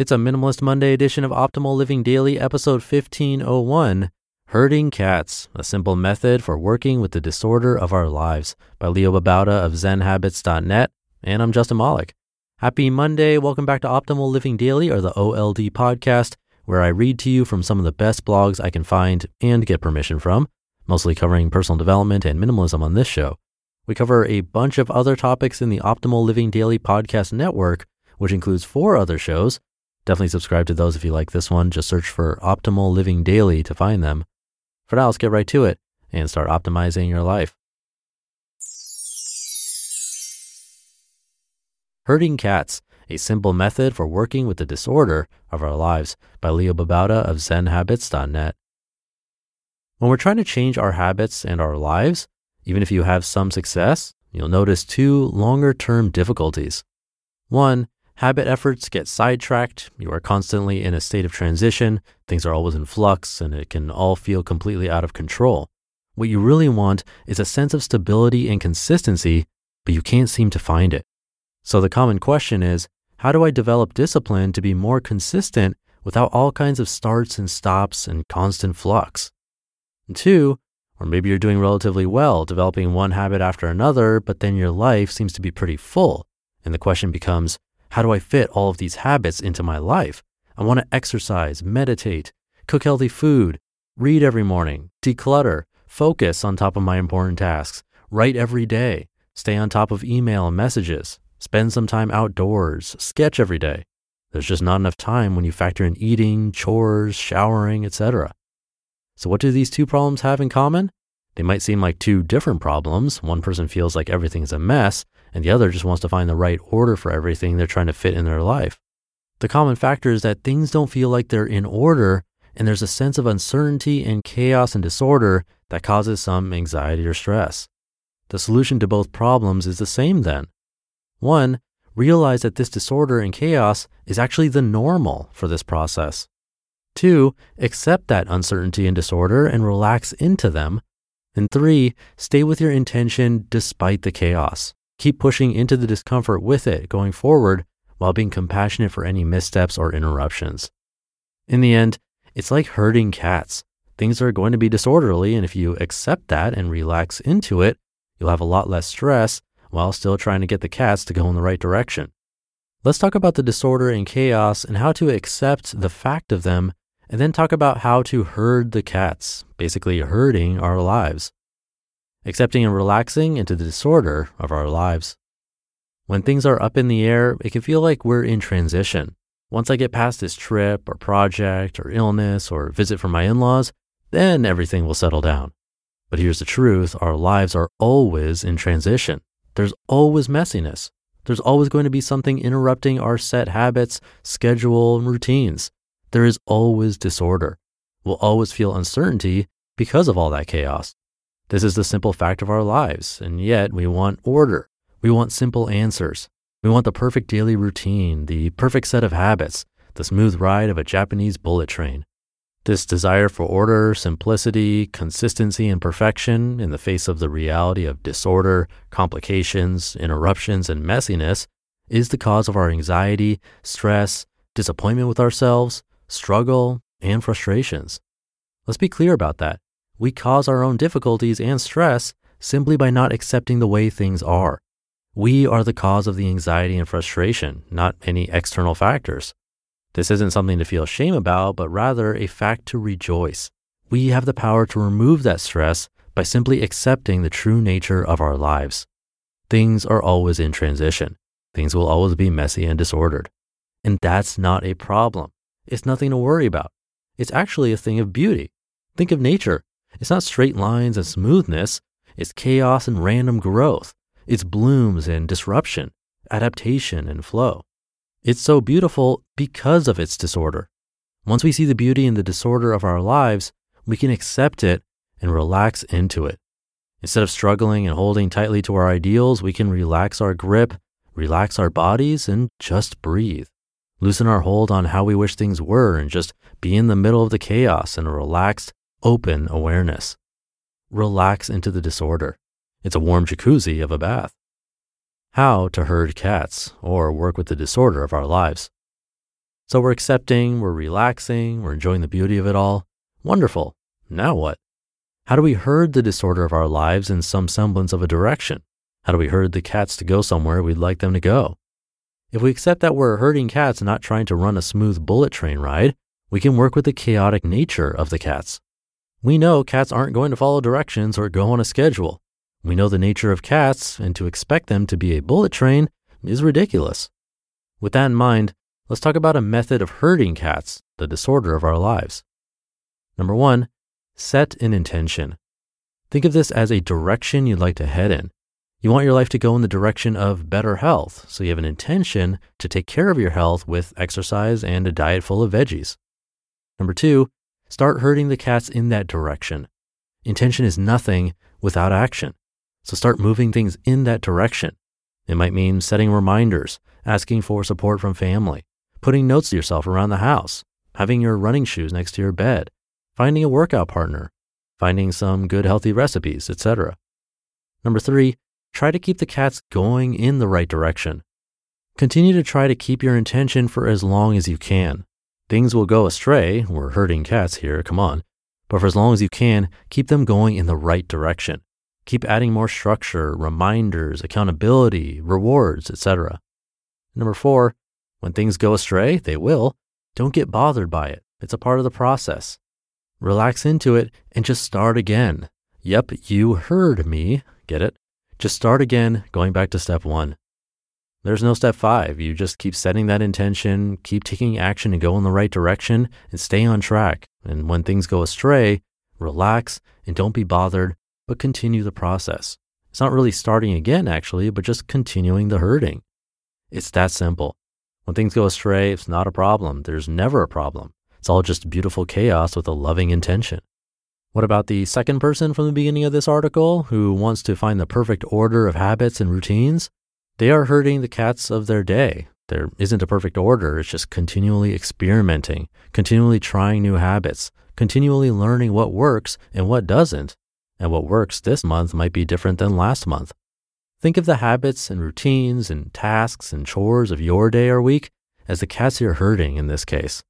It's a Minimalist Monday edition of Optimal Living Daily, episode 1501 Herding Cats A Simple Method for Working with the Disorder of Our Lives by Leo Babauta of ZenHabits.net. And I'm Justin Malik. Happy Monday. Welcome back to Optimal Living Daily, or the OLD podcast, where I read to you from some of the best blogs I can find and get permission from, mostly covering personal development and minimalism on this show. We cover a bunch of other topics in the Optimal Living Daily podcast network, which includes four other shows Definitely subscribe to those if you like this one. Just search for Optimal Living Daily to find them. For now, let's get right to it and start optimizing your life. Herding Cats, a simple method for working with the disorder of our lives by Leo Babauta of ZenHabits.net. When we're trying to change our habits and our lives, even if you have some success, you'll notice two longer term difficulties. One Habit efforts get sidetracked. You are constantly in a state of transition. Things are always in flux and it can all feel completely out of control. What you really want is a sense of stability and consistency, but you can't seem to find it. So the common question is, how do I develop discipline to be more consistent without all kinds of starts and stops and constant flux? And two, or maybe you're doing relatively well, developing one habit after another, but then your life seems to be pretty full. And the question becomes, how do I fit all of these habits into my life? I want to exercise, meditate, cook healthy food, read every morning, declutter, focus on top of my important tasks, write every day, stay on top of email and messages, spend some time outdoors, sketch every day. There's just not enough time when you factor in eating, chores, showering, etc. So what do these two problems have in common? They might seem like two different problems. One person feels like everything's a mess, and the other just wants to find the right order for everything they're trying to fit in their life. The common factor is that things don't feel like they're in order, and there's a sense of uncertainty and chaos and disorder that causes some anxiety or stress. The solution to both problems is the same then. One, realize that this disorder and chaos is actually the normal for this process. Two, accept that uncertainty and disorder and relax into them. And three, stay with your intention despite the chaos. Keep pushing into the discomfort with it going forward while being compassionate for any missteps or interruptions. In the end, it's like herding cats. Things are going to be disorderly, and if you accept that and relax into it, you'll have a lot less stress while still trying to get the cats to go in the right direction. Let's talk about the disorder and chaos and how to accept the fact of them, and then talk about how to herd the cats, basically herding our lives accepting and relaxing into the disorder of our lives. When things are up in the air, it can feel like we're in transition. Once I get past this trip or project or illness or visit from my in laws, then everything will settle down. But here's the truth our lives are always in transition. There's always messiness. There's always going to be something interrupting our set habits, schedule, and routines. There is always disorder. We'll always feel uncertainty because of all that chaos. This is the simple fact of our lives, and yet we want order. We want simple answers. We want the perfect daily routine, the perfect set of habits, the smooth ride of a Japanese bullet train. This desire for order, simplicity, consistency, and perfection in the face of the reality of disorder, complications, interruptions, and messiness is the cause of our anxiety, stress, disappointment with ourselves, struggle, and frustrations. Let's be clear about that we cause our own difficulties and stress simply by not accepting the way things are. We are the cause of the anxiety and frustration, not any external factors. This isn't something to feel shame about, but rather a fact to rejoice. We have the power to remove that stress by simply accepting the true nature of our lives. Things are always in transition. Things will always be messy and disordered. And that's not a problem. It's nothing to worry about. It's actually a thing of beauty. Think of nature. It's not straight lines and smoothness, it's chaos and random growth. It's blooms and disruption, adaptation and flow. It's so beautiful because of its disorder. Once we see the beauty in the disorder of our lives, we can accept it and relax into it. Instead of struggling and holding tightly to our ideals, we can relax our grip, relax our bodies, and just breathe. Loosen our hold on how we wish things were and just be in the middle of the chaos in a relaxed, open awareness. Relax into the disorder. It's a warm jacuzzi of a bath. How to herd cats or work with the disorder of our lives. So we're accepting, we're relaxing, we're enjoying the beauty of it all. Wonderful. Now what? How do we herd the disorder of our lives in some semblance of a direction? How do we herd the cats to go somewhere we'd like them to go? If we accept that we're herding cats and not trying to run a smooth bullet train ride, we can work with the chaotic nature of the cats. We know cats aren't going to follow directions or go on a schedule. We know the nature of cats, and to expect them to be a bullet train is ridiculous. With that in mind, let's talk about a method of herding cats, the disorder of our lives. Number one, set an intention. Think of this as a direction you'd like to head in. You want your life to go in the direction of better health, so you have an intention to take care of your health with exercise and a diet full of veggies. Number two, start herding the cats in that direction. Intention is nothing without action. So start moving things in that direction. It might mean setting reminders, asking for support from family, putting notes to yourself around the house, having your running shoes next to your bed, finding a workout partner, finding some good healthy recipes, etc. Number three, try to keep the cats going in the right direction. Continue to try to keep your intention for as long as you can. Things will go astray. We're herding cats here, come on. But for as long as you can, keep them going in the right direction. Keep adding more structure, reminders, accountability, rewards, etc. Number four, when things go astray, they will, don't get bothered by it. It's a part of the process. Relax into it and just start again. Yep, you heard me. Get it? Just start again, going back to step one. There's no step five. You just keep setting that intention, keep taking action and go in the right direction and stay on track. And when things go astray, relax and don't be bothered, but continue the process. It's not really starting again, actually, but just continuing the herding. It's that simple. When things go astray, it's not a problem. There's never a problem. It's all just beautiful chaos with a loving intention. What about the second person from the beginning of this article who wants to find the perfect order of habits and routines? They are herding the cats of their day. There isn't a perfect order. It's just continually experimenting, continually trying new habits, continually learning what works and what doesn't. And what works this month might be different than last month. Think of the habits and routines and tasks and chores of your day or week as the cats you're herding in this case.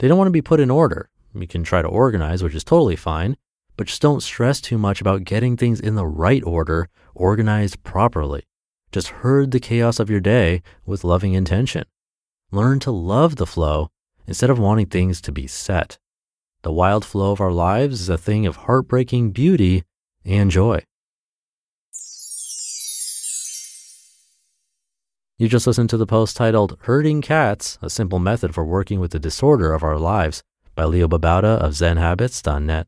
They don't want to be put in order. You can try to organize, which is totally fine, but just don't stress too much about getting things in the right order, organized properly. Just herd the chaos of your day with loving intention. Learn to love the flow instead of wanting things to be set. The wild flow of our lives is a thing of heartbreaking beauty and joy. You just listened to the post titled Herding Cats, a simple method for working with the disorder of our lives by Leo Babauta of ZenHabits.net.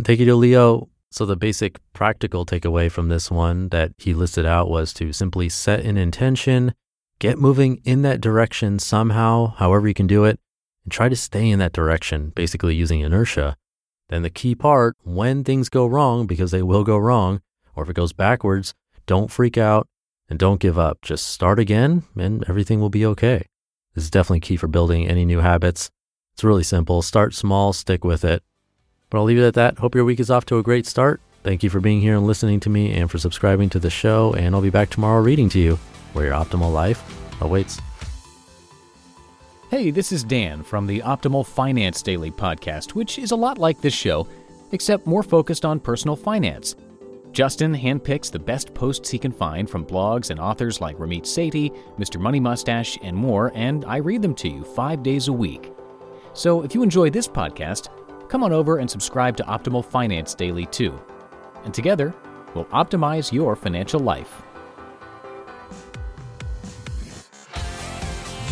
Thank you to Leo. So, the basic practical takeaway from this one that he listed out was to simply set an intention, get moving in that direction somehow, however you can do it, and try to stay in that direction, basically using inertia. Then, the key part when things go wrong, because they will go wrong, or if it goes backwards, don't freak out and don't give up. Just start again and everything will be okay. This is definitely key for building any new habits. It's really simple. Start small, stick with it. But I'll leave it at that. Hope your week is off to a great start. Thank you for being here and listening to me and for subscribing to the show. And I'll be back tomorrow reading to you where your optimal life awaits. Hey, this is Dan from the Optimal Finance Daily podcast, which is a lot like this show, except more focused on personal finance. Justin handpicks the best posts he can find from blogs and authors like Ramit Sethi, Mr. Money Mustache, and more, and I read them to you five days a week. So if you enjoy this podcast, come on over and subscribe to Optimal Finance Daily too. And together, we'll optimize your financial life.